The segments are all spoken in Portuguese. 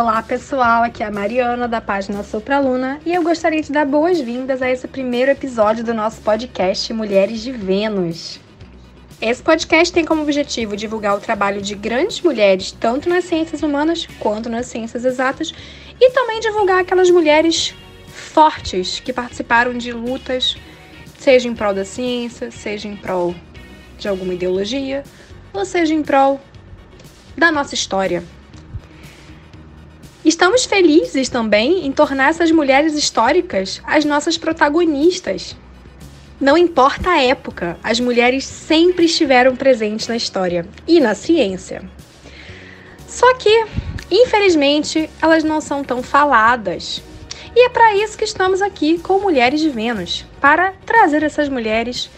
Olá pessoal, aqui é a Mariana da página Sou Pra Luna e eu gostaria de dar boas-vindas a esse primeiro episódio do nosso podcast Mulheres de Vênus. Esse podcast tem como objetivo divulgar o trabalho de grandes mulheres, tanto nas ciências humanas quanto nas ciências exatas, e também divulgar aquelas mulheres fortes que participaram de lutas, seja em prol da ciência, seja em prol de alguma ideologia, ou seja em prol da nossa história. Estamos felizes também em tornar essas mulheres históricas as nossas protagonistas. Não importa a época, as mulheres sempre estiveram presentes na história e na ciência. Só que, infelizmente, elas não são tão faladas. E é para isso que estamos aqui com Mulheres de Vênus para trazer essas mulheres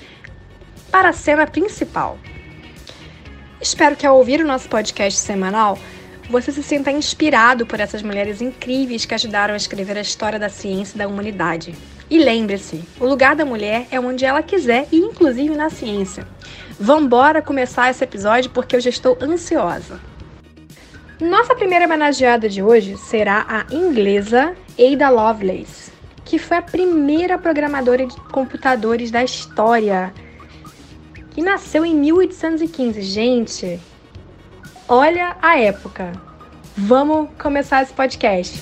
para a cena principal. Espero que ao ouvir o nosso podcast semanal você se sinta inspirado por essas mulheres incríveis que ajudaram a escrever a história da ciência e da humanidade. E lembre-se, o lugar da mulher é onde ela quiser e inclusive na ciência. Vambora começar esse episódio porque eu já estou ansiosa. Nossa primeira homenageada de hoje será a inglesa Ada Lovelace, que foi a primeira programadora de computadores da história, que nasceu em 1815. Gente, Olha a época. Vamos começar esse podcast.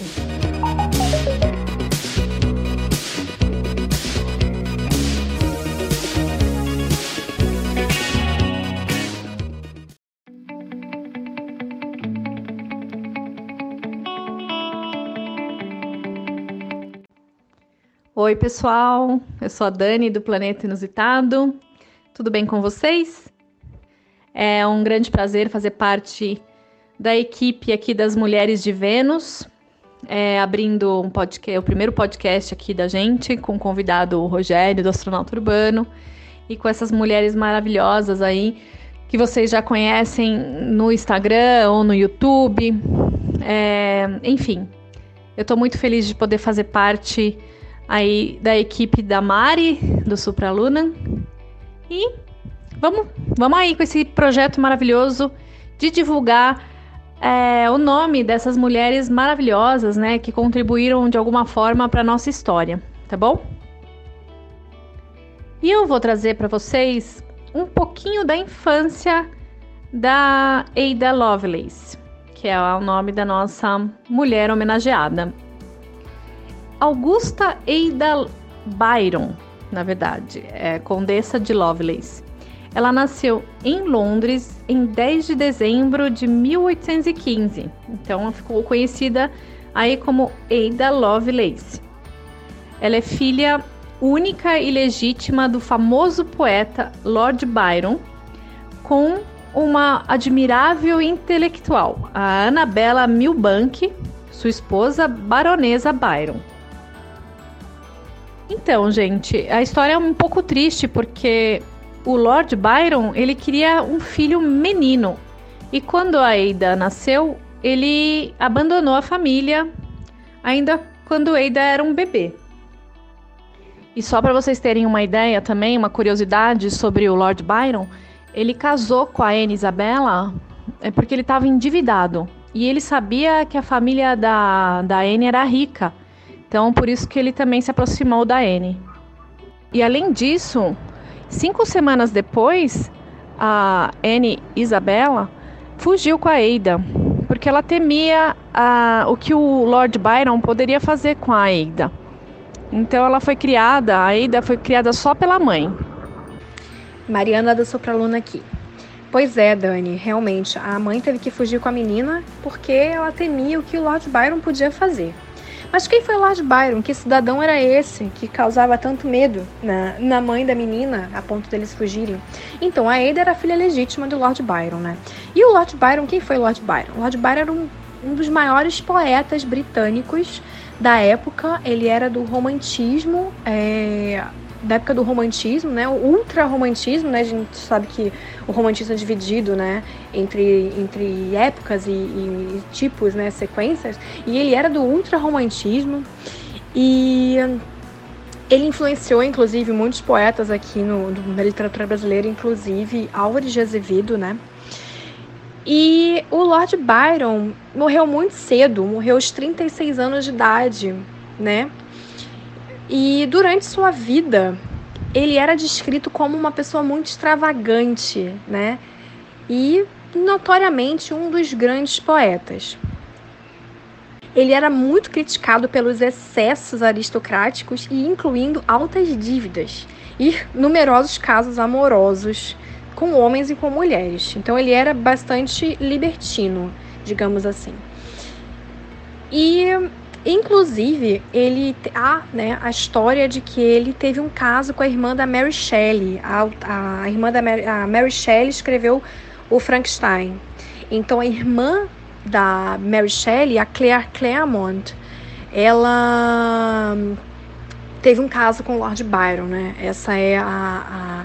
Oi, pessoal. Eu sou a Dani do Planeta Inusitado. Tudo bem com vocês? É um grande prazer fazer parte da equipe aqui das Mulheres de Vênus, é, abrindo um podcast, o primeiro podcast aqui da gente, com o convidado Rogério, do Astronauta Urbano, e com essas mulheres maravilhosas aí, que vocês já conhecem no Instagram ou no YouTube. É, enfim, eu estou muito feliz de poder fazer parte aí da equipe da Mari, do Supraluna. E Vamos, vamos aí com esse projeto maravilhoso de divulgar é, o nome dessas mulheres maravilhosas, né, que contribuíram de alguma forma para nossa história, tá bom? E eu vou trazer para vocês um pouquinho da infância da Ada Lovelace, que é o nome da nossa mulher homenageada. Augusta Ada Byron, na verdade, é Condessa de Lovelace. Ela nasceu em Londres em 10 de dezembro de 1815. Então ficou conhecida aí como Ada Lovelace. Ela é filha única e legítima do famoso poeta Lord Byron, com uma admirável intelectual, a Annabella Milbank, sua esposa, baronesa Byron. Então, gente, a história é um pouco triste porque o Lord Byron ele queria um filho menino e quando a Ada nasceu ele abandonou a família ainda quando Ada era um bebê. E só para vocês terem uma ideia também, uma curiosidade sobre o Lord Byron, ele casou com a Anne Isabella é porque ele estava endividado e ele sabia que a família da, da Anne era rica. Então, por isso que ele também se aproximou da Anne. E além disso, Cinco semanas depois, a Anne Isabella fugiu com a Ada, porque ela temia o que o Lord Byron poderia fazer com a Ada. Então ela foi criada, a Ada foi criada só pela mãe. Mariana da Sopraluna aqui. Pois é, Dani, realmente, a mãe teve que fugir com a menina porque ela temia o que o Lord Byron podia fazer. Mas quem foi Lord Byron? Que cidadão era esse que causava tanto medo na, na mãe da menina a ponto deles fugirem? Então, a Ada era a filha legítima do Lord Byron, né? E o Lord Byron, quem foi Lord Byron? Lord Byron era um, um dos maiores poetas britânicos da época. Ele era do romantismo, é, da época do romantismo, né? O ultra-romantismo, né? A gente sabe que o romantismo é dividido, né? Entre, entre épocas e, e tipos, né? Sequências. E ele era do ultra-romantismo. E ele influenciou, inclusive, muitos poetas aqui no, na literatura brasileira, inclusive Álvares de Azevedo, né? E o Lord Byron morreu muito cedo, morreu aos 36 anos de idade, né? E durante sua vida, ele era descrito como uma pessoa muito extravagante, né? E notoriamente um dos grandes poetas. Ele era muito criticado pelos excessos aristocráticos e incluindo altas dívidas e numerosos casos amorosos com homens e com mulheres. Então ele era bastante libertino, digamos assim. E inclusive ele há né, a história de que ele teve um caso com a irmã da Mary Shelley. A, a irmã da Mary, a Mary Shelley escreveu o Frankenstein. Então a irmã da Mary Shelley, a Claire Claremont, ela teve um caso com Lord Byron, né? Essa é a, a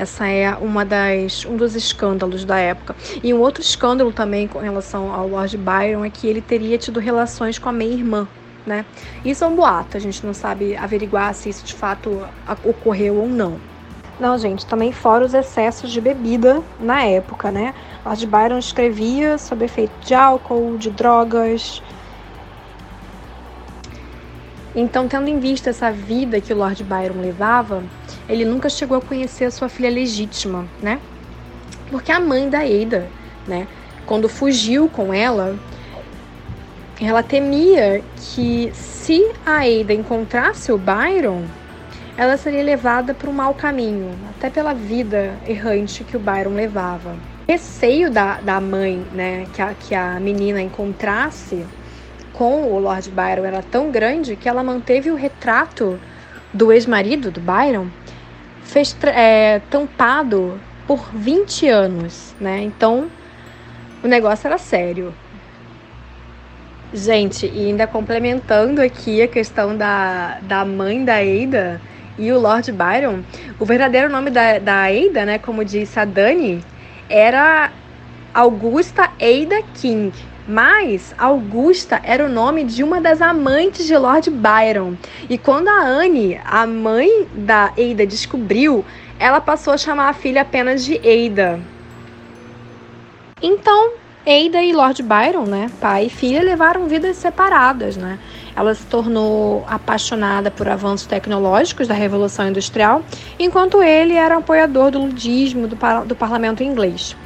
essa é uma das um dos escândalos da época. E um outro escândalo também com relação ao Lord Byron é que ele teria tido relações com a meia-irmã, né? Isso é um boato, a gente não sabe averiguar se isso de fato ocorreu ou não. Não, gente, também fora os excessos de bebida na época, né? Lord Byron escrevia sobre efeito de álcool, de drogas. Então, tendo em vista essa vida que o Lord Byron levava, ele nunca chegou a conhecer a sua filha legítima, né? Porque a mãe da Ada, né, quando fugiu com ela, ela temia que se a Ada encontrasse o Byron, ela seria levada para um mau caminho, até pela vida errante que o Byron levava. O receio da, da mãe, né, que a, que a menina encontrasse com o Lord Byron era tão grande que ela manteve o retrato do ex-marido, do Byron, fez é, tampado por 20 anos, né? Então o negócio era sério. Gente, e ainda complementando aqui a questão da, da mãe da Ada e o Lord Byron, o verdadeiro nome da, da Ada, né, como disse a Dani, era Augusta Ada King. Mas Augusta era o nome de uma das amantes de Lord Byron. E quando a Anne, a mãe da Ada, descobriu, ela passou a chamar a filha apenas de Ada. Então, Ada e Lord Byron, né, pai e filha, levaram vidas separadas, né? Ela se tornou apaixonada por avanços tecnológicos da Revolução Industrial, enquanto ele era um apoiador do ludismo do, par do parlamento inglês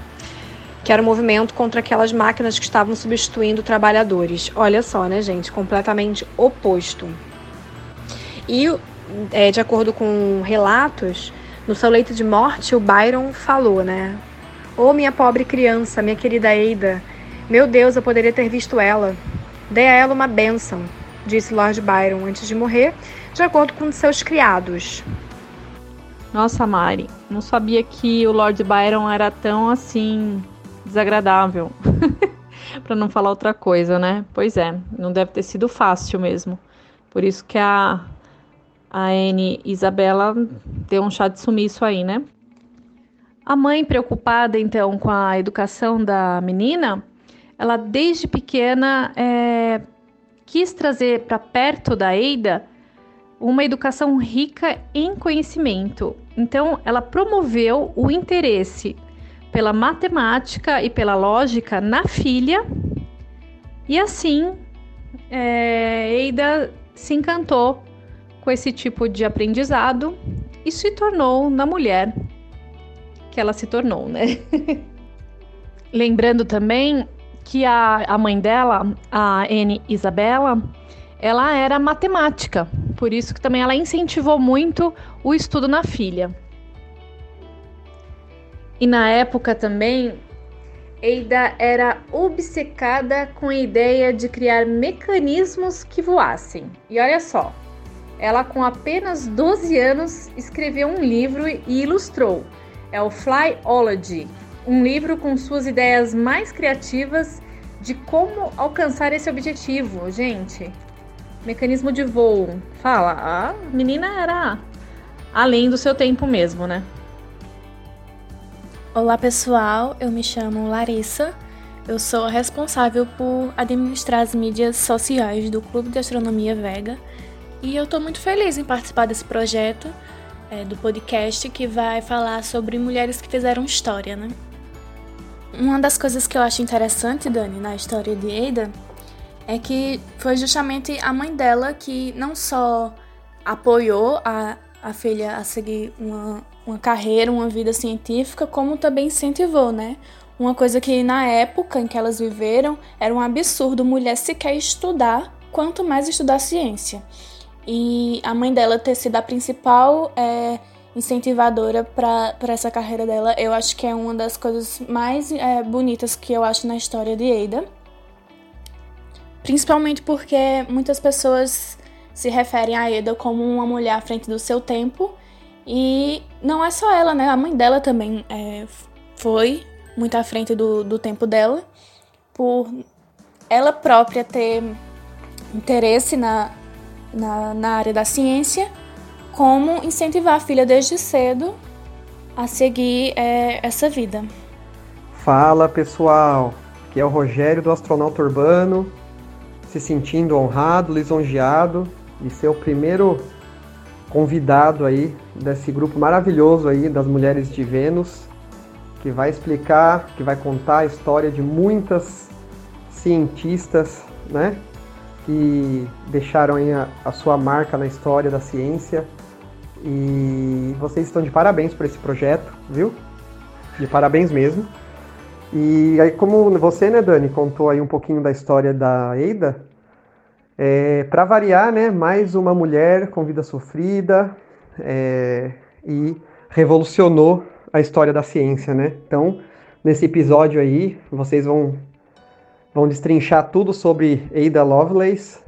que era um movimento contra aquelas máquinas que estavam substituindo trabalhadores. Olha só, né, gente? Completamente oposto. E, é, de acordo com relatos, no seu leito de morte, o Byron falou, né? Ô oh, minha pobre criança, minha querida Ada, meu Deus, eu poderia ter visto ela. Dê a ela uma bênção, disse Lord Byron antes de morrer, de acordo com seus criados. Nossa, Mari, não sabia que o Lord Byron era tão assim desagradável. para não falar outra coisa, né? Pois é, não deve ter sido fácil mesmo. Por isso que a a Anne Isabela deu um chá de sumiço aí, né? A mãe preocupada então com a educação da menina, ela desde pequena é, quis trazer para perto da Eida uma educação rica em conhecimento. Então, ela promoveu o interesse pela matemática e pela lógica na filha, e assim é, Eida se encantou com esse tipo de aprendizado e se tornou na mulher que ela se tornou, né? Lembrando também que a, a mãe dela, a N. Isabela, ela era matemática, por isso que também ela incentivou muito o estudo na filha. E na época também, Eida era obcecada com a ideia de criar mecanismos que voassem. E olha só, ela com apenas 12 anos escreveu um livro e ilustrou. É o Flyology, um livro com suas ideias mais criativas de como alcançar esse objetivo. Gente, mecanismo de voo. Fala, a menina era além do seu tempo mesmo, né? Olá pessoal, eu me chamo Larissa. Eu sou responsável por administrar as mídias sociais do Clube de Astronomia Vega e eu estou muito feliz em participar desse projeto é, do podcast que vai falar sobre mulheres que fizeram história, né? Uma das coisas que eu acho interessante, Dani, na história de Ada, é que foi justamente a mãe dela que não só apoiou a, a filha a seguir uma, uma carreira, uma vida científica, como também incentivou, né? Uma coisa que na época em que elas viveram era um absurdo mulher sequer estudar, quanto mais estudar ciência. E a mãe dela ter sido a principal é, incentivadora para essa carreira dela, eu acho que é uma das coisas mais é, bonitas que eu acho na história de Ada. Principalmente porque muitas pessoas se referem a Ada como uma mulher à frente do seu tempo. E não é só ela, né? A mãe dela também é, foi muito à frente do, do tempo dela, por ela própria ter interesse na, na, na área da ciência, como incentivar a filha desde cedo a seguir é, essa vida. Fala pessoal, aqui é o Rogério do Astronauta Urbano, se sentindo honrado, lisonjeado de ser o primeiro convidado aí desse grupo maravilhoso aí das mulheres de Vênus que vai explicar, que vai contar a história de muitas cientistas, né? Que deixaram a, a sua marca na história da ciência. E vocês estão de parabéns por esse projeto, viu? De parabéns mesmo. E aí, como você, né, Dani, contou aí um pouquinho da história da Eida, é, para variar, né, mais uma mulher com vida sofrida é, e revolucionou a história da ciência, né? Então, nesse episódio aí, vocês vão, vão destrinchar tudo sobre Ada Lovelace,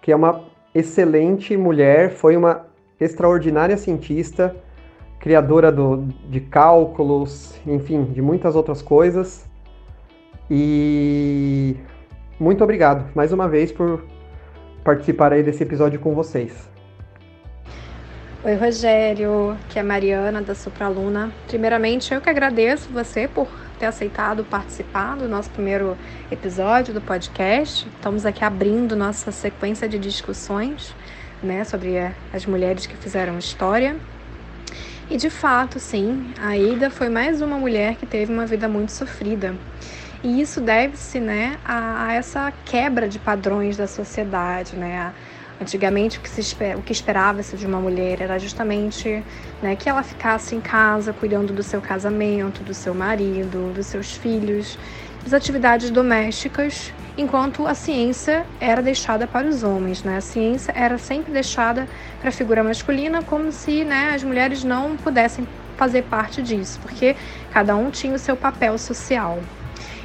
que é uma excelente mulher, foi uma extraordinária cientista, criadora do, de cálculos, enfim, de muitas outras coisas. E muito obrigado mais uma vez por participar aí desse episódio com vocês. Oi, Rogério, que é Mariana da Supraluna. Primeiramente, eu que agradeço você por ter aceitado participar do nosso primeiro episódio do podcast. Estamos aqui abrindo nossa sequência de discussões né, sobre as mulheres que fizeram história. E de fato, sim, a Ida foi mais uma mulher que teve uma vida muito sofrida. E isso deve-se né, a, a, essa quebra de padrões da sociedade, né? Antigamente, o que, se que esperava-se de uma mulher era justamente né, que ela ficasse em casa, cuidando do seu casamento, do seu marido, dos seus filhos, das atividades domésticas, enquanto a ciência era deixada para os homens. Né? A ciência era sempre deixada para a figura masculina, como se né, as mulheres não pudessem fazer parte disso, porque cada um tinha o seu papel social.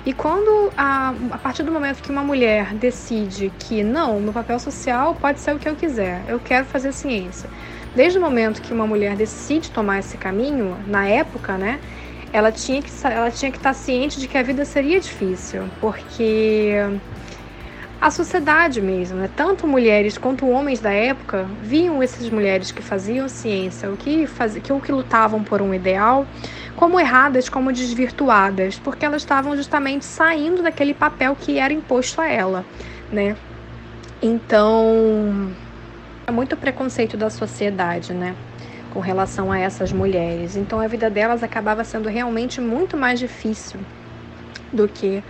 E quando, a, a partir do momento que uma mulher decide que não, meu papel social pode ser o que eu quiser, eu quero fazer ciência. Desde o momento que uma mulher decide tomar esse caminho, na época, né, ela tinha que, ela tinha que estar ciente de que a vida seria difícil, porque a sociedade mesmo, né? tanto mulheres quanto homens da época viam essas mulheres que faziam ciência, o que, faz, que, que lutavam por um ideal, como erradas, como desvirtuadas, porque elas estavam justamente saindo daquele papel que era imposto a ela, né? Então, é muito preconceito da sociedade, né? Com relação a essas mulheres. Então, a vida delas acabava sendo realmente muito mais difícil do que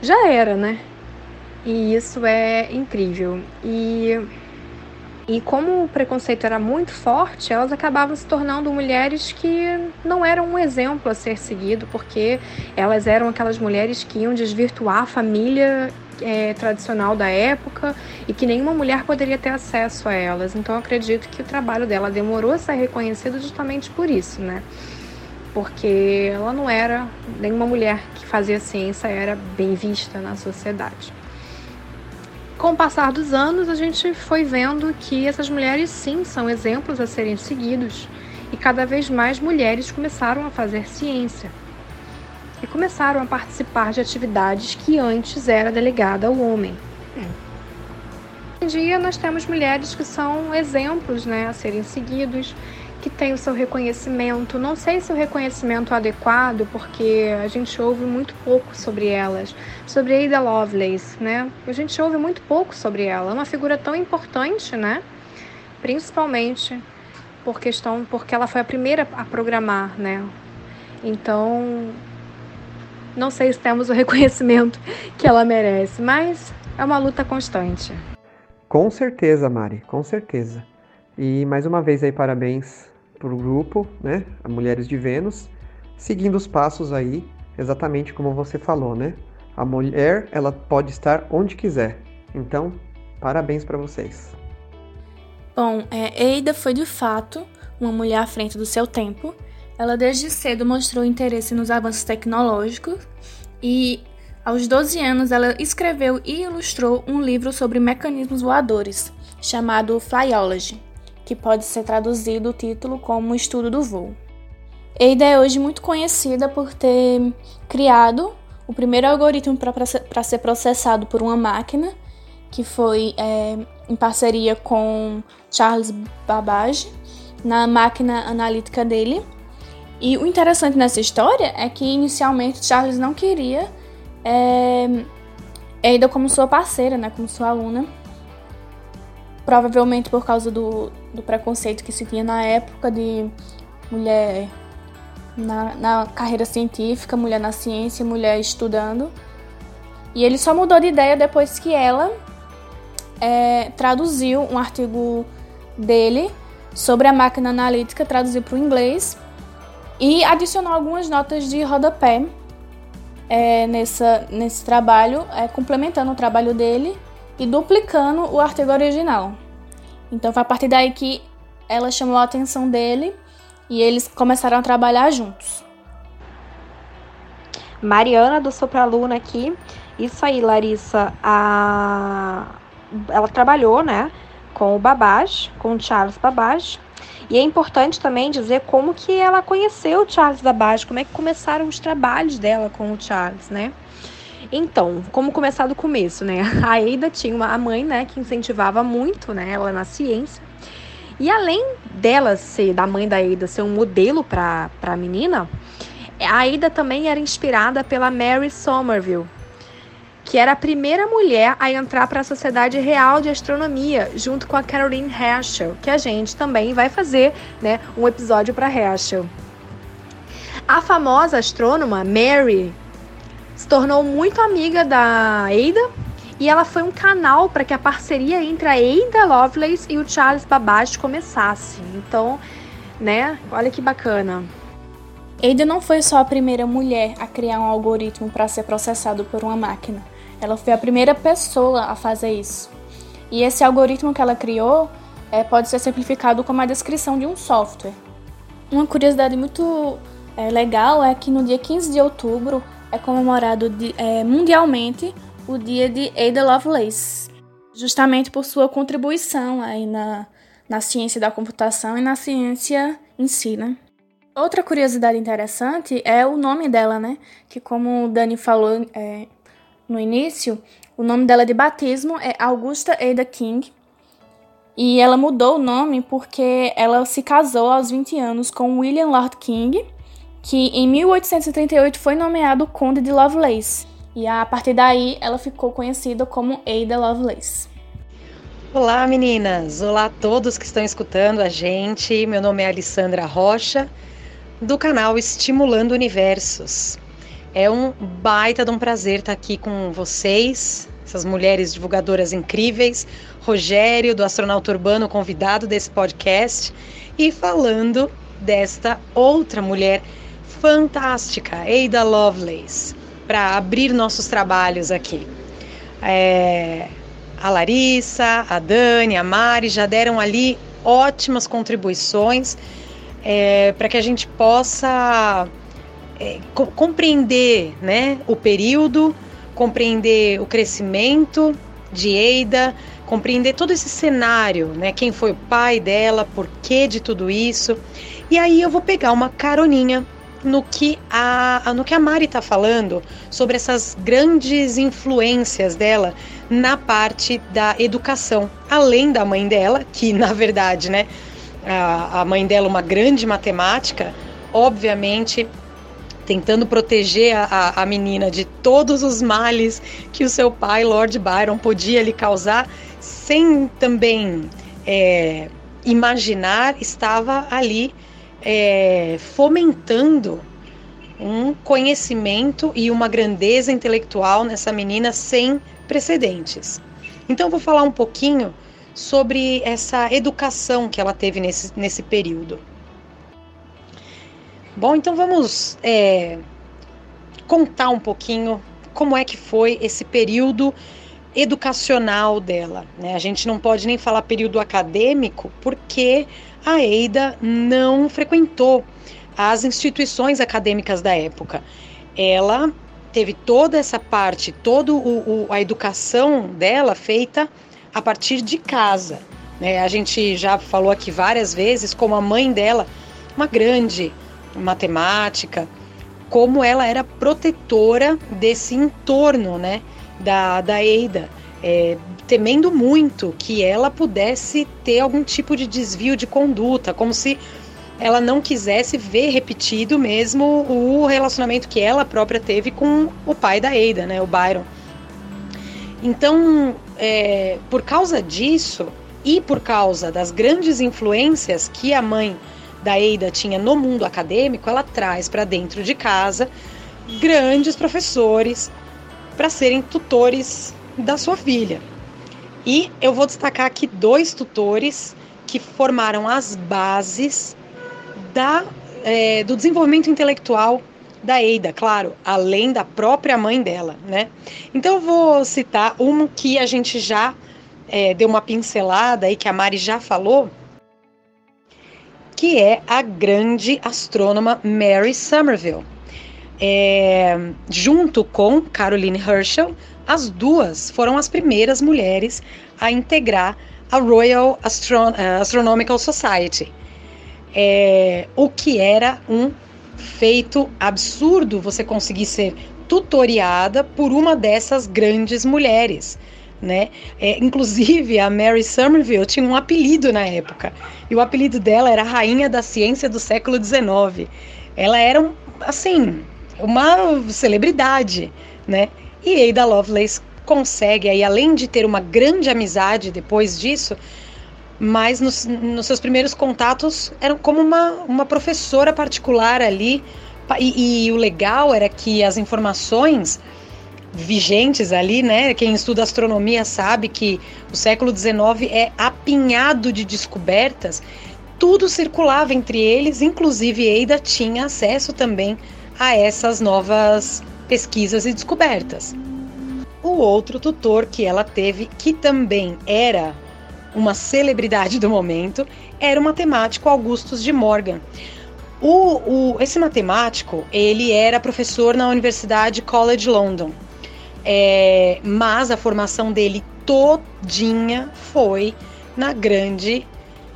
já era, né? E isso é incrível. E, e como o preconceito era muito forte, elas acabavam se tornando mulheres que não eram um exemplo a ser seguido, porque elas eram aquelas mulheres que iam desvirtuar a família é, tradicional da época e que nenhuma mulher poderia ter acesso a elas. Então acredito que o trabalho dela demorou a ser reconhecido justamente por isso, né? Porque ela não era nenhuma mulher que fazia ciência era bem vista na sociedade com o passar dos anos, a gente foi vendo que essas mulheres sim são exemplos a serem seguidos. E cada vez mais mulheres começaram a fazer ciência. E começaram a participar de atividades que antes era delegada ao homem. Hoje em dia nós temos mulheres que são exemplos né, a serem seguidos, que tem o seu reconhecimento. Não sei se o reconhecimento é adequado, porque a gente ouve muito pouco sobre elas. Sobre Ada Lovelace, né? A gente ouve muito pouco sobre ela. É uma figura tão importante, né? Principalmente por questão, porque ela foi a primeira a programar, né? Então, não sei se temos o reconhecimento que ela merece, mas é uma luta constante. Com certeza, Mari, com certeza. E mais uma vez aí parabéns para o grupo, né, Mulheres de Vênus, seguindo os passos aí, exatamente como você falou, né? A mulher, ela pode estar onde quiser. Então, parabéns para vocês. Bom, é, Eida foi de fato uma mulher à frente do seu tempo. Ela desde cedo mostrou interesse nos avanços tecnológicos e aos 12 anos ela escreveu e ilustrou um livro sobre mecanismos voadores, chamado Flyology, que pode ser traduzido o título como Estudo do Voo. Ada é hoje muito conhecida por ter criado o primeiro algoritmo para ser processado por uma máquina, que foi é, em parceria com Charles Babbage, na máquina analítica dele. E o interessante nessa história é que inicialmente Charles não queria é, Ada como sua parceira, né, como sua aluna. Provavelmente por causa do, do preconceito que se tinha na época de mulher na, na carreira científica, mulher na ciência, mulher estudando. E ele só mudou de ideia depois que ela é, traduziu um artigo dele sobre a máquina analítica, traduziu para o inglês e adicionou algumas notas de rodapé é, nessa, nesse trabalho, é, complementando o trabalho dele e duplicando o artigo original. Então foi a partir daí que ela chamou a atenção dele e eles começaram a trabalhar juntos. Mariana do Sopraluna aqui. Isso aí, Larissa. A... Ela trabalhou, né, com o Babbage, com o Charles Babbage. E é importante também dizer como que ela conheceu o Charles Babbage, como é que começaram os trabalhos dela com o Charles, né? Então, como começar do começo, né? A Ada tinha uma mãe, né, que incentivava muito, né, ela na ciência. E além dela ser, da mãe da Ada, ser um modelo para a menina, a Ada também era inspirada pela Mary Somerville, que era a primeira mulher a entrar para a Sociedade Real de Astronomia, junto com a Caroline Herschel, que a gente também vai fazer né, um episódio para Herschel. A famosa astrônoma Mary se tornou muito amiga da Ada e ela foi um canal para que a parceria entre a Ada Lovelace e o Charles Babbage começasse. Então, né? Olha que bacana. Ada não foi só a primeira mulher a criar um algoritmo para ser processado por uma máquina. Ela foi a primeira pessoa a fazer isso. E esse algoritmo que ela criou é, pode ser simplificado como a descrição de um software. Uma curiosidade muito é, legal é que no dia 15 de outubro é comemorado é, mundialmente o dia de Ada Lovelace, justamente por sua contribuição aí na, na ciência da computação e na ciência em si, né? Outra curiosidade interessante é o nome dela, né? Que como o Dani falou é, no início, o nome dela de batismo é Augusta Ada King. E ela mudou o nome porque ela se casou aos 20 anos com William Lord King, que em 1838 foi nomeado Conde de Lovelace. E a partir daí ela ficou conhecida como Ada Lovelace. Olá meninas, olá a todos que estão escutando a gente. Meu nome é Alessandra Rocha, do canal Estimulando Universos. É um baita de um prazer estar aqui com vocês, essas mulheres divulgadoras incríveis, Rogério, do Astronauta Urbano, convidado desse podcast, e falando desta outra mulher fantástica, Ada Lovelace para abrir nossos trabalhos aqui. É, a Larissa, a Dani, a Mari já deram ali ótimas contribuições é, para que a gente possa é, co compreender né, o período, compreender o crescimento de Eida, compreender todo esse cenário, né? Quem foi o pai dela, por que de tudo isso. E aí eu vou pegar uma caroninha no que a, no que a Mari está falando sobre essas grandes influências dela na parte da educação, além da mãe dela, que na verdade, né, a, a mãe dela uma grande matemática, obviamente tentando proteger a, a menina de todos os males que o seu pai, Lord Byron, podia lhe causar, sem também é, imaginar, estava ali é, fomentando um conhecimento e uma grandeza intelectual nessa menina sem precedentes. Então, vou falar um pouquinho sobre essa educação que ela teve nesse, nesse período. Bom, então vamos é, contar um pouquinho como é que foi esse período educacional dela. Né? A gente não pode nem falar período acadêmico, porque a Eida não frequentou as instituições acadêmicas da época. Ela teve toda essa parte, toda a educação dela feita a partir de casa. Né? A gente já falou aqui várias vezes como a mãe dela, uma grande matemática, como ela era protetora desse entorno, né, da, da Eida, é, temendo muito que ela pudesse ter algum tipo de desvio de conduta, como se ela não quisesse ver repetido mesmo o relacionamento que ela própria teve com o pai da Eida, né, o Byron. Então, é, por causa disso e por causa das grandes influências que a mãe da Eida tinha no mundo acadêmico, ela traz para dentro de casa grandes professores para serem tutores da sua filha. E eu vou destacar aqui dois tutores que formaram as bases da, é, do desenvolvimento intelectual da Eida, claro, além da própria mãe dela, né? Então eu vou citar uma que a gente já é, deu uma pincelada e que a Mari já falou, que é a grande astrônoma Mary Somerville. É, junto com Caroline Herschel, as duas foram as primeiras mulheres a integrar a Royal Astro eh, Astronomical Society, é, o que era um feito absurdo você conseguir ser tutoriada por uma dessas grandes mulheres né? É, inclusive, a Mary Somerville tinha um apelido na época. E o apelido dela era Rainha da Ciência do século XIX. Ela era, assim, uma celebridade, né? E Ada Lovelace consegue, aí, além de ter uma grande amizade depois disso, mas nos, nos seus primeiros contatos eram como uma, uma professora particular ali. E, e o legal era que as informações vigentes ali, né? Quem estuda astronomia sabe que o século XIX é apinhado de descobertas. Tudo circulava entre eles, inclusive Eida tinha acesso também a essas novas pesquisas e descobertas. O outro tutor que ela teve, que também era uma celebridade do momento, era o matemático Augustus de Morgan. O, o, esse matemático, ele era professor na Universidade College London é, mas a formação dele todinha foi na grande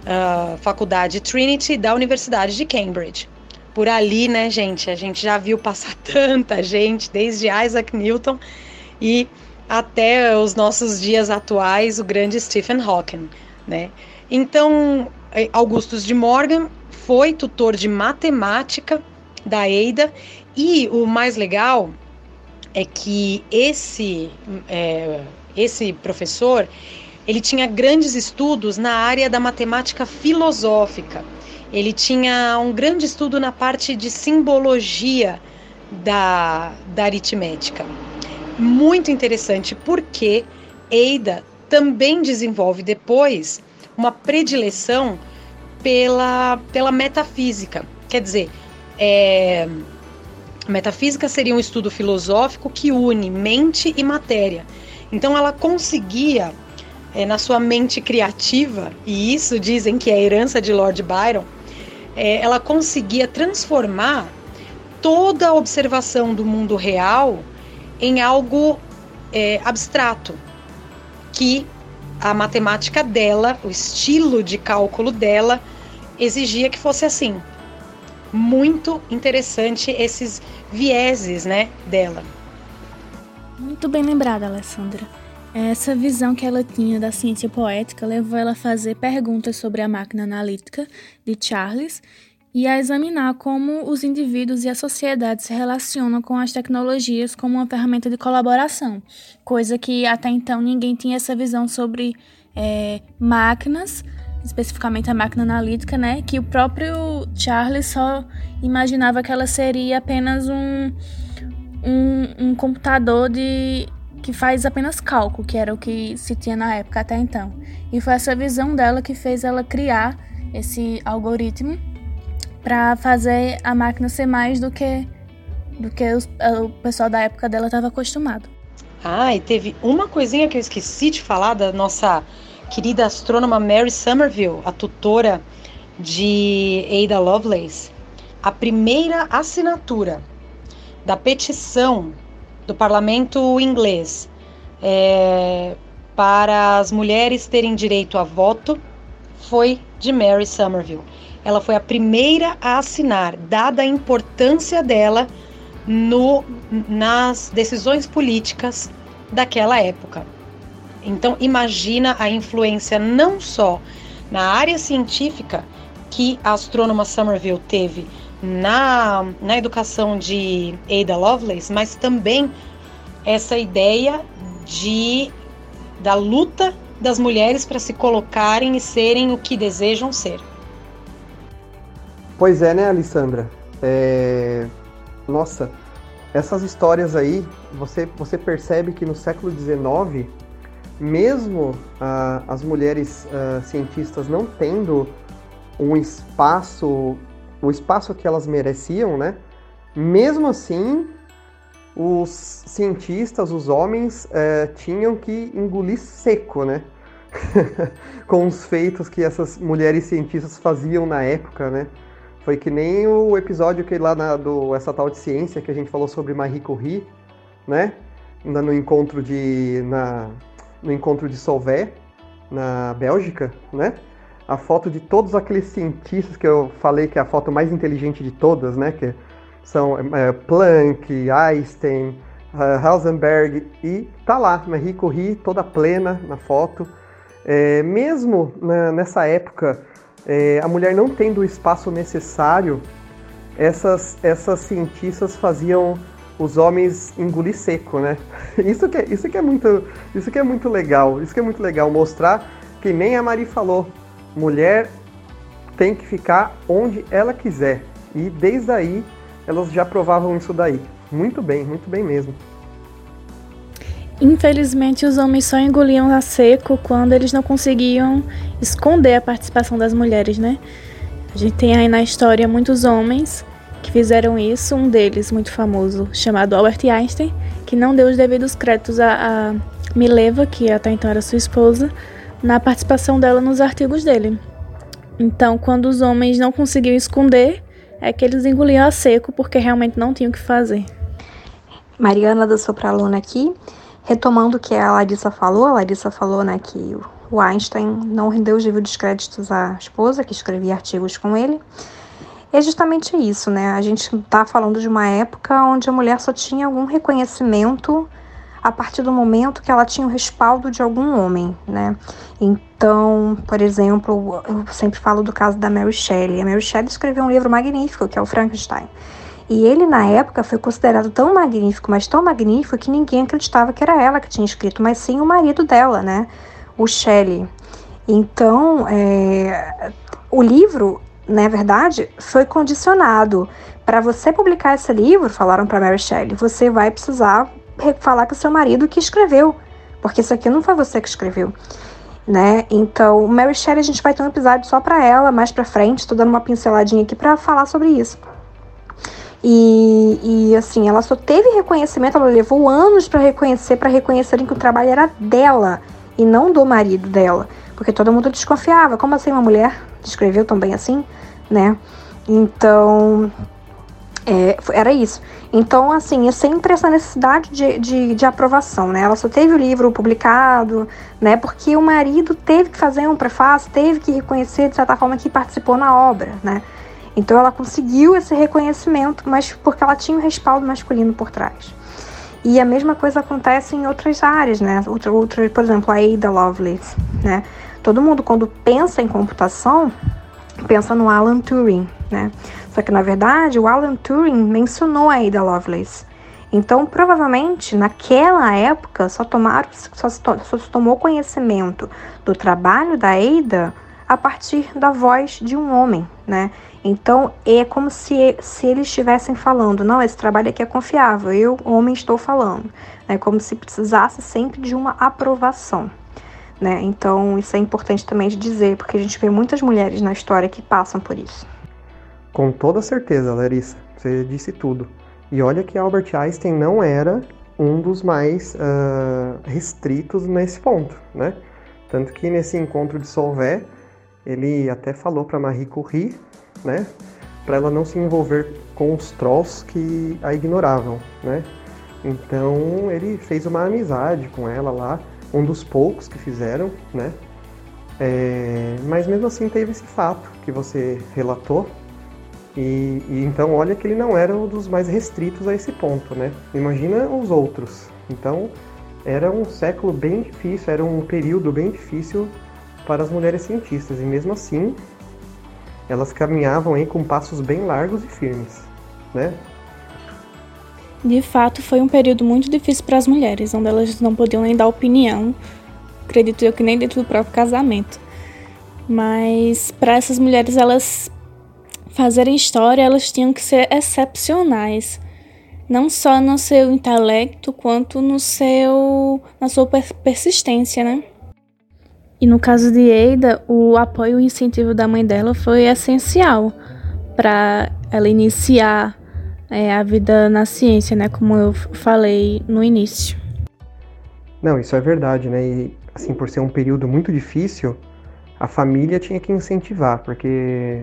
uh, faculdade Trinity da Universidade de Cambridge. Por ali, né, gente, a gente já viu passar tanta gente, desde Isaac Newton e até os nossos dias atuais, o grande Stephen Hawking, né? Então, é, Augustus de Morgan foi tutor de matemática da Ada e o mais legal é que esse, é, esse professor ele tinha grandes estudos na área da matemática filosófica. Ele tinha um grande estudo na parte de simbologia da, da aritmética. Muito interessante, porque Eida também desenvolve depois uma predileção pela, pela metafísica. Quer dizer, é, Metafísica seria um estudo filosófico que une mente e matéria. Então ela conseguia, é, na sua mente criativa, e isso dizem que é a herança de Lord Byron, é, ela conseguia transformar toda a observação do mundo real em algo é, abstrato, que a matemática dela, o estilo de cálculo dela, exigia que fosse assim muito interessante esses vieses, né, dela. Muito bem lembrada, Alessandra. Essa visão que ela tinha da ciência poética levou ela a fazer perguntas sobre a máquina analítica de Charles e a examinar como os indivíduos e a sociedade se relacionam com as tecnologias como uma ferramenta de colaboração, coisa que até então ninguém tinha essa visão sobre é, máquinas especificamente a máquina analítica, né? Que o próprio Charles só imaginava que ela seria apenas um, um, um computador de que faz apenas cálculo, que era o que se tinha na época até então. E foi essa visão dela que fez ela criar esse algoritmo para fazer a máquina ser mais do que do que o pessoal da época dela estava acostumado. Ah, e teve uma coisinha que eu esqueci de falar da nossa querida astrônoma Mary Somerville, a tutora de Ada Lovelace. A primeira assinatura da petição do parlamento inglês é, para as mulheres terem direito a voto foi de Mary Somerville. Ela foi a primeira a assinar, dada a importância dela no, nas decisões políticas daquela época. Então, imagina a influência não só na área científica que a astrônoma Somerville teve na, na educação de Ada Lovelace, mas também essa ideia de da luta das mulheres para se colocarem e serem o que desejam ser. Pois é, né, Alessandra? É... Nossa, essas histórias aí, você, você percebe que no século XIX, mesmo ah, as mulheres ah, cientistas não tendo um espaço, o espaço que elas mereciam, né? Mesmo assim, os cientistas, os homens, eh, tinham que engolir seco, né? Com os feitos que essas mulheres cientistas faziam na época, né? Foi que nem o episódio que lá na, do essa tal de ciência que a gente falou sobre Marie Curie, né? No encontro de na, no encontro de Solvay na Bélgica, né? A foto de todos aqueles cientistas que eu falei que é a foto mais inteligente de todas, né? Que são é, Planck, Einstein, uh, Heisenberg e tá lá Marie Curie toda plena na foto. É, mesmo na, nessa época é, a mulher não tendo o espaço necessário, essas, essas cientistas faziam os homens engolir seco, né? Isso que, é, isso que é muito, isso que é muito legal, isso que é muito legal mostrar que nem a Mari falou, mulher tem que ficar onde ela quiser e desde aí elas já provavam isso daí. Muito bem, muito bem mesmo. Infelizmente, os homens só engoliam a seco quando eles não conseguiam esconder a participação das mulheres, né? A gente tem aí na história muitos homens que fizeram isso, um deles muito famoso, chamado Albert Einstein, que não deu os devidos créditos a, a Mileva, que até então era sua esposa, na participação dela nos artigos dele. Então, quando os homens não conseguiam esconder, é que eles engoliam a seco porque realmente não tinham o que fazer. Mariana da Sopraluna aqui. Retomando o que a Larissa falou, a Larissa falou né, que o Einstein não rendeu os devidos créditos à esposa, que escrevia artigos com ele. É justamente isso, né? A gente está falando de uma época onde a mulher só tinha algum reconhecimento a partir do momento que ela tinha o respaldo de algum homem, né? Então, por exemplo, eu sempre falo do caso da Mary Shelley. A Mary Shelley escreveu um livro magnífico, que é o Frankenstein. E ele, na época, foi considerado tão magnífico, mas tão magnífico, que ninguém acreditava que era ela que tinha escrito, mas sim o marido dela, né? O Shelley. Então, é, o livro, na verdade, foi condicionado. Para você publicar esse livro, falaram para Mary Shelley, você vai precisar falar com seu marido que escreveu, porque isso aqui não foi você que escreveu. Né? Então, Mary Shelley a gente vai ter um episódio só para ela mais para frente, estou dando uma pinceladinha aqui para falar sobre isso. E, e assim, ela só teve reconhecimento, ela levou anos para reconhecer, para reconhecerem que o trabalho era dela e não do marido dela, porque todo mundo desconfiava. Como assim uma mulher escreveu também assim, né? Então, é, era isso. Então, assim, é sempre essa necessidade de, de, de, aprovação, né? Ela só teve o livro publicado, né? Porque o marido teve que fazer um prefácio, teve que reconhecer, de certa forma, que participou na obra, né? Então ela conseguiu esse reconhecimento, mas porque ela tinha um respaldo masculino por trás. E a mesma coisa acontece em outras áreas, né? Outra, outra, por exemplo, a Ada Lovelace, né? Todo mundo quando pensa em computação pensa no Alan Turing, né? Só que na verdade o Alan Turing mencionou a Ada Lovelace. Então, provavelmente, naquela época, só, tomaram, só, só se tomou conhecimento do trabalho da Ada a partir da voz de um homem, né? Então é como se, se eles estivessem falando, não, esse trabalho aqui é confiável, eu, homem, estou falando. É como se precisasse sempre de uma aprovação. Né? Então isso é importante também de dizer, porque a gente vê muitas mulheres na história que passam por isso. Com toda certeza, Larissa, você disse tudo. E olha que Albert Einstein não era um dos mais uh, restritos nesse ponto, né? Tanto que nesse encontro de Solvay, ele até falou para Marie Curie né? Para ela não se envolver com os trolls que a ignoravam, né? Então ele fez uma amizade com ela lá, um dos poucos que fizeram, né? É, mas mesmo assim teve esse fato que você relatou. E, e, então olha que ele não era um dos mais restritos a esse ponto, né? Imagina os outros. Então era um século bem difícil, era um período bem difícil para as mulheres cientistas. E mesmo assim elas caminhavam aí com passos bem largos e firmes, né? De fato, foi um período muito difícil para as mulheres, onde elas não podiam nem dar opinião, acredito eu que nem dentro do próprio casamento. Mas para essas mulheres, elas fazerem história, elas tinham que ser excepcionais, não só no seu intelecto, quanto no seu na sua persistência, né? E no caso de Eida, o apoio e o incentivo da mãe dela foi essencial para ela iniciar é, a vida na ciência, né? Como eu falei no início. Não, isso é verdade, né? E assim, por ser um período muito difícil, a família tinha que incentivar, porque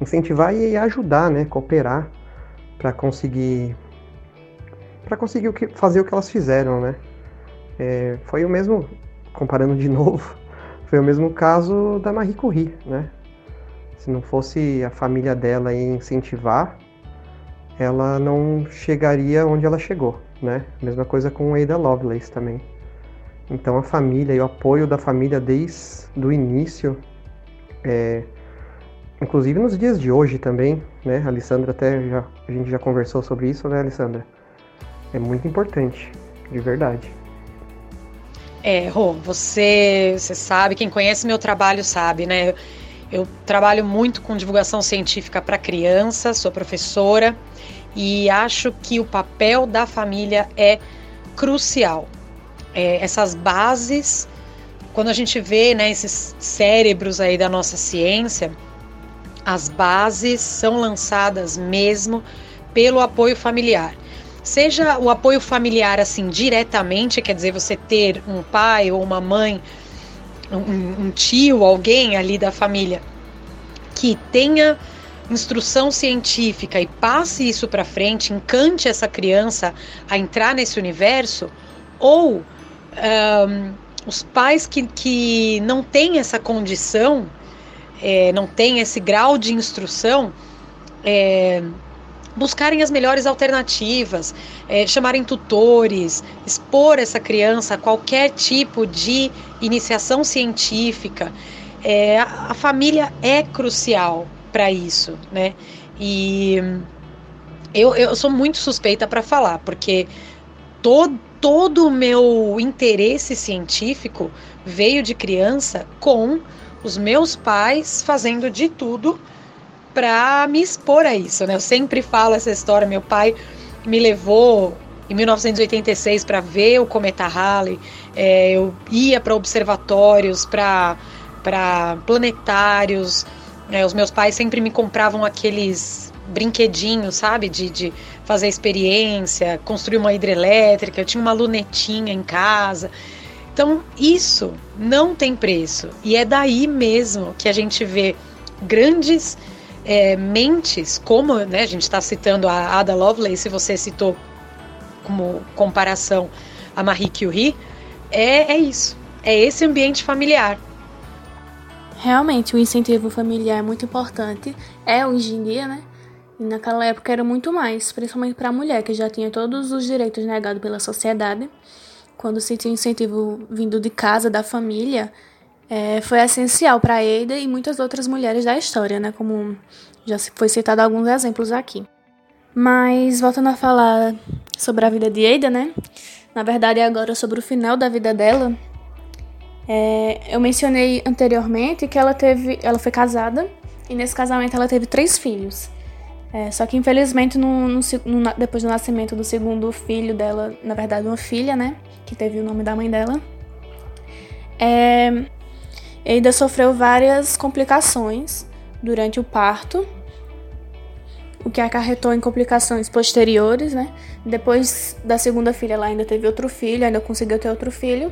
incentivar e ajudar, né? Cooperar para conseguir para conseguir fazer o que elas fizeram, né? É, foi o mesmo, comparando de novo, foi o mesmo caso da Marie Curie, né? Se não fosse a família dela incentivar, ela não chegaria onde ela chegou, né? Mesma coisa com Ada Lovelace também. Então a família e o apoio da família desde o início, é, inclusive nos dias de hoje também, né? A Alessandra até já, a gente já conversou sobre isso, né, Alessandra? É muito importante, de verdade. É, Rô, você, você sabe, quem conhece meu trabalho sabe, né? Eu trabalho muito com divulgação científica para criança, sou professora e acho que o papel da família é crucial. É, essas bases, quando a gente vê né, esses cérebros aí da nossa ciência, as bases são lançadas mesmo pelo apoio familiar. Seja o apoio familiar assim diretamente, quer dizer, você ter um pai ou uma mãe, um, um tio, alguém ali da família que tenha instrução científica e passe isso para frente, encante essa criança a entrar nesse universo, ou um, os pais que, que não têm essa condição, é, não têm esse grau de instrução, é, buscarem as melhores alternativas, é, chamarem tutores, expor essa criança a qualquer tipo de iniciação científica. É, a, a família é crucial para isso, né? E eu, eu sou muito suspeita para falar, porque todo, todo o meu interesse científico veio de criança com os meus pais fazendo de tudo para me expor a isso, né? Eu sempre falo essa história. Meu pai me levou em 1986 para ver o cometa Halley. É, eu ia para observatórios, para planetários. É, os meus pais sempre me compravam aqueles brinquedinhos, sabe? De, de fazer experiência, construir uma hidrelétrica. Eu tinha uma lunetinha em casa. Então, isso não tem preço. E é daí mesmo que a gente vê grandes é, mentes, como né, a gente está citando a Ada Lovelace, você citou como comparação a Marie Curie, é, é isso. É esse ambiente familiar. Realmente, o incentivo familiar é muito importante. É hoje em dia, né? E naquela época era muito mais, principalmente para a mulher, que já tinha todos os direitos negados pela sociedade. Quando se tinha incentivo vindo de casa, da família, é, foi essencial para Ada e muitas outras mulheres da história, né? Como já foi citado alguns exemplos aqui. Mas voltando a falar sobre a vida de Ada, né? Na verdade, agora sobre o final da vida dela, É, eu mencionei anteriormente que ela teve, ela foi casada e nesse casamento ela teve três filhos. É, só que infelizmente no, no, no, depois do nascimento do segundo filho dela, na verdade uma filha, né, que teve o nome da mãe dela, é, Eida sofreu várias complicações durante o parto, o que acarretou em complicações posteriores, né? Depois da segunda filha, ela ainda teve outro filho, ainda conseguiu ter outro filho,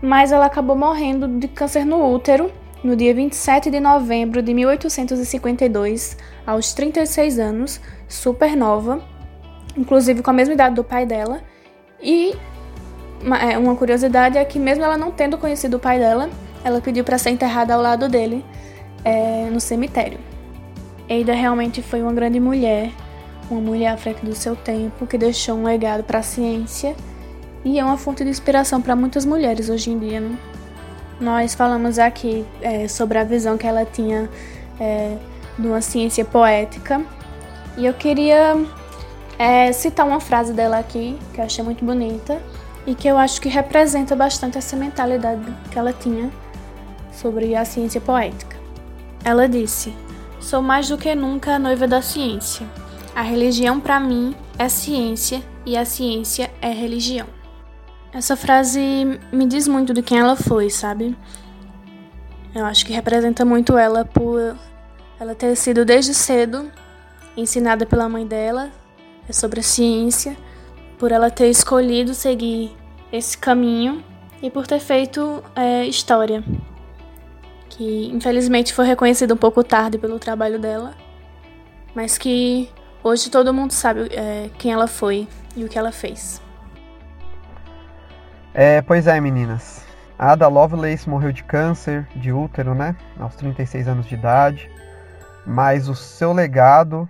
mas ela acabou morrendo de câncer no útero no dia 27 de novembro de 1852, aos 36 anos, super nova, inclusive com a mesma idade do pai dela. E uma curiosidade é que, mesmo ela não tendo conhecido o pai dela, ela pediu para ser enterrada ao lado dele é, no cemitério. Ada realmente foi uma grande mulher, uma mulher à frente do seu tempo, que deixou um legado para a ciência e é uma fonte de inspiração para muitas mulheres hoje em dia. Né? Nós falamos aqui é, sobre a visão que ela tinha é, de uma ciência poética e eu queria é, citar uma frase dela aqui que eu achei muito bonita e que eu acho que representa bastante essa mentalidade que ela tinha sobre a ciência poética. Ela disse: Sou mais do que nunca a noiva da ciência. A religião para mim é ciência e a ciência é religião. Essa frase me diz muito de quem ela foi, sabe? Eu acho que representa muito ela por ela ter sido desde cedo ensinada pela mãe dela sobre a ciência, por ela ter escolhido seguir esse caminho e por ter feito é, história, que infelizmente foi reconhecida um pouco tarde pelo trabalho dela, mas que hoje todo mundo sabe é, quem ela foi e o que ela fez. É, pois é, meninas. A Ada Lovelace morreu de câncer de útero, né? Aos 36 anos de idade. Mas o seu legado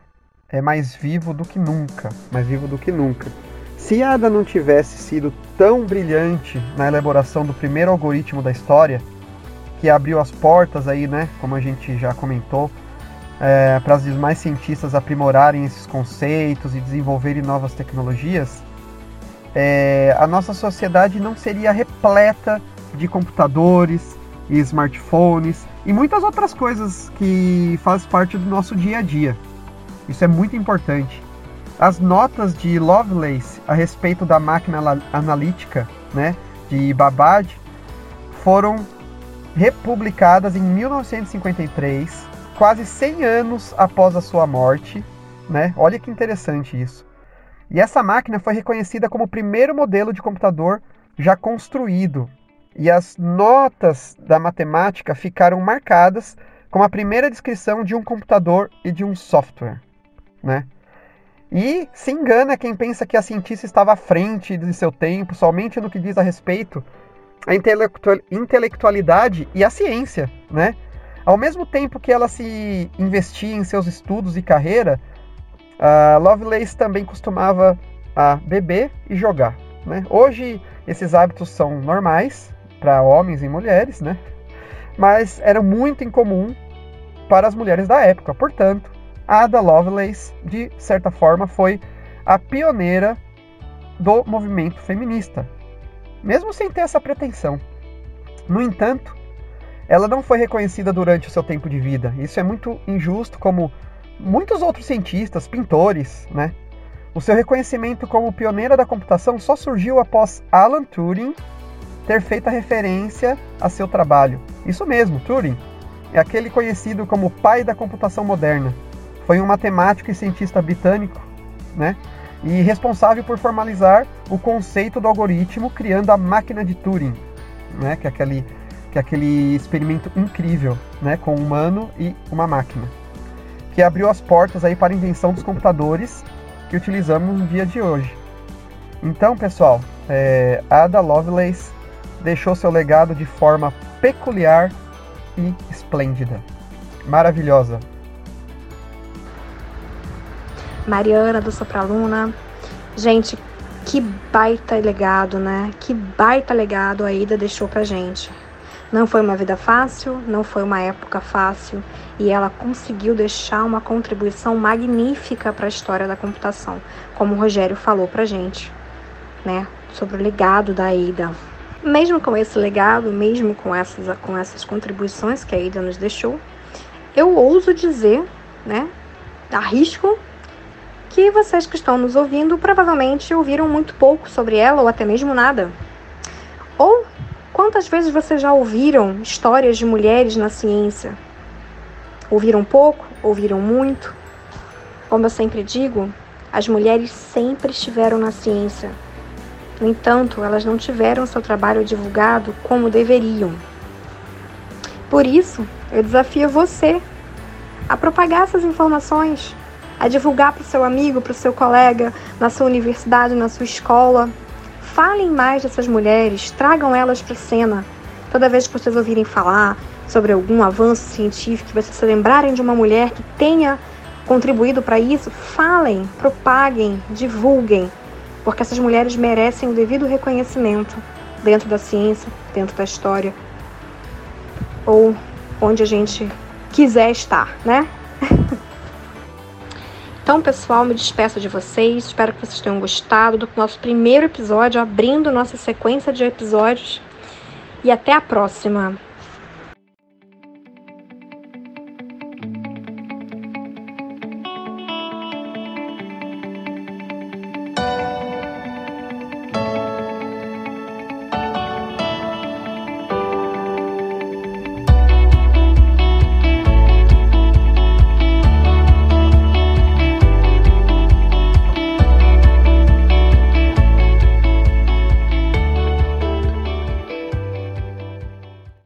é mais vivo do que nunca. Mais vivo do que nunca. Se Ada não tivesse sido tão brilhante na elaboração do primeiro algoritmo da história, que abriu as portas aí, né? Como a gente já comentou, é, para os demais cientistas aprimorarem esses conceitos e desenvolverem novas tecnologias, é, a nossa sociedade não seria repleta de computadores e smartphones e muitas outras coisas que fazem parte do nosso dia a dia. Isso é muito importante. As notas de Lovelace a respeito da máquina analítica né, de Babbage foram republicadas em 1953, quase 100 anos após a sua morte. Né? Olha que interessante isso. E essa máquina foi reconhecida como o primeiro modelo de computador já construído. E as notas da matemática ficaram marcadas como a primeira descrição de um computador e de um software. Né? E se engana quem pensa que a cientista estava à frente de seu tempo somente no que diz a respeito à intelectualidade e à ciência. Né? Ao mesmo tempo que ela se investia em seus estudos e carreira, Lovelace também costumava a beber e jogar. Né? Hoje esses hábitos são normais para homens e mulheres, né? mas eram muito incomum para as mulheres da época. Portanto, Ada Lovelace, de certa forma, foi a pioneira do movimento feminista, mesmo sem ter essa pretensão. No entanto, ela não foi reconhecida durante o seu tempo de vida. Isso é muito injusto, como muitos outros cientistas, pintores, né? O seu reconhecimento como pioneira da computação só surgiu após Alan Turing ter feito a referência a seu trabalho. Isso mesmo, Turing é aquele conhecido como pai da computação moderna. Foi um matemático e cientista britânico, né? E responsável por formalizar o conceito do algoritmo criando a máquina de Turing, né? Que é aquele, que é aquele experimento incrível, né? Com um humano e uma máquina que abriu as portas aí para a invenção dos computadores que utilizamos no dia de hoje. Então, pessoal, é, Ada Lovelace deixou seu legado de forma peculiar e esplêndida. Maravilhosa. Mariana do Sopraluna. Gente, que baita legado, né? Que baita legado a Ida deixou pra gente. Não foi uma vida fácil, não foi uma época fácil e ela conseguiu deixar uma contribuição magnífica para a história da computação, como o Rogério falou para gente, né, sobre o legado da Ada. mesmo com esse legado, mesmo com essas, com essas contribuições que a Ida nos deixou, eu ouso dizer, né, arrisco, que vocês que estão nos ouvindo provavelmente ouviram muito pouco sobre ela ou até mesmo nada. Ou quantas vezes vocês já ouviram histórias de mulheres na ciência? Ouviram pouco? Ouviram muito? Como eu sempre digo, as mulheres sempre estiveram na ciência. No entanto, elas não tiveram seu trabalho divulgado como deveriam. Por isso, eu desafio você a propagar essas informações, a divulgar para o seu amigo, para o seu colega, na sua universidade, na sua escola. Falem mais dessas mulheres, tragam elas para a cena. Toda vez que vocês ouvirem falar sobre algum avanço científico, que vocês se lembrarem de uma mulher que tenha contribuído para isso, falem, propaguem, divulguem, porque essas mulheres merecem o devido reconhecimento dentro da ciência, dentro da história, ou onde a gente quiser estar, né? Então, pessoal, me despeço de vocês. Espero que vocês tenham gostado do nosso primeiro episódio, abrindo nossa sequência de episódios. E até a próxima!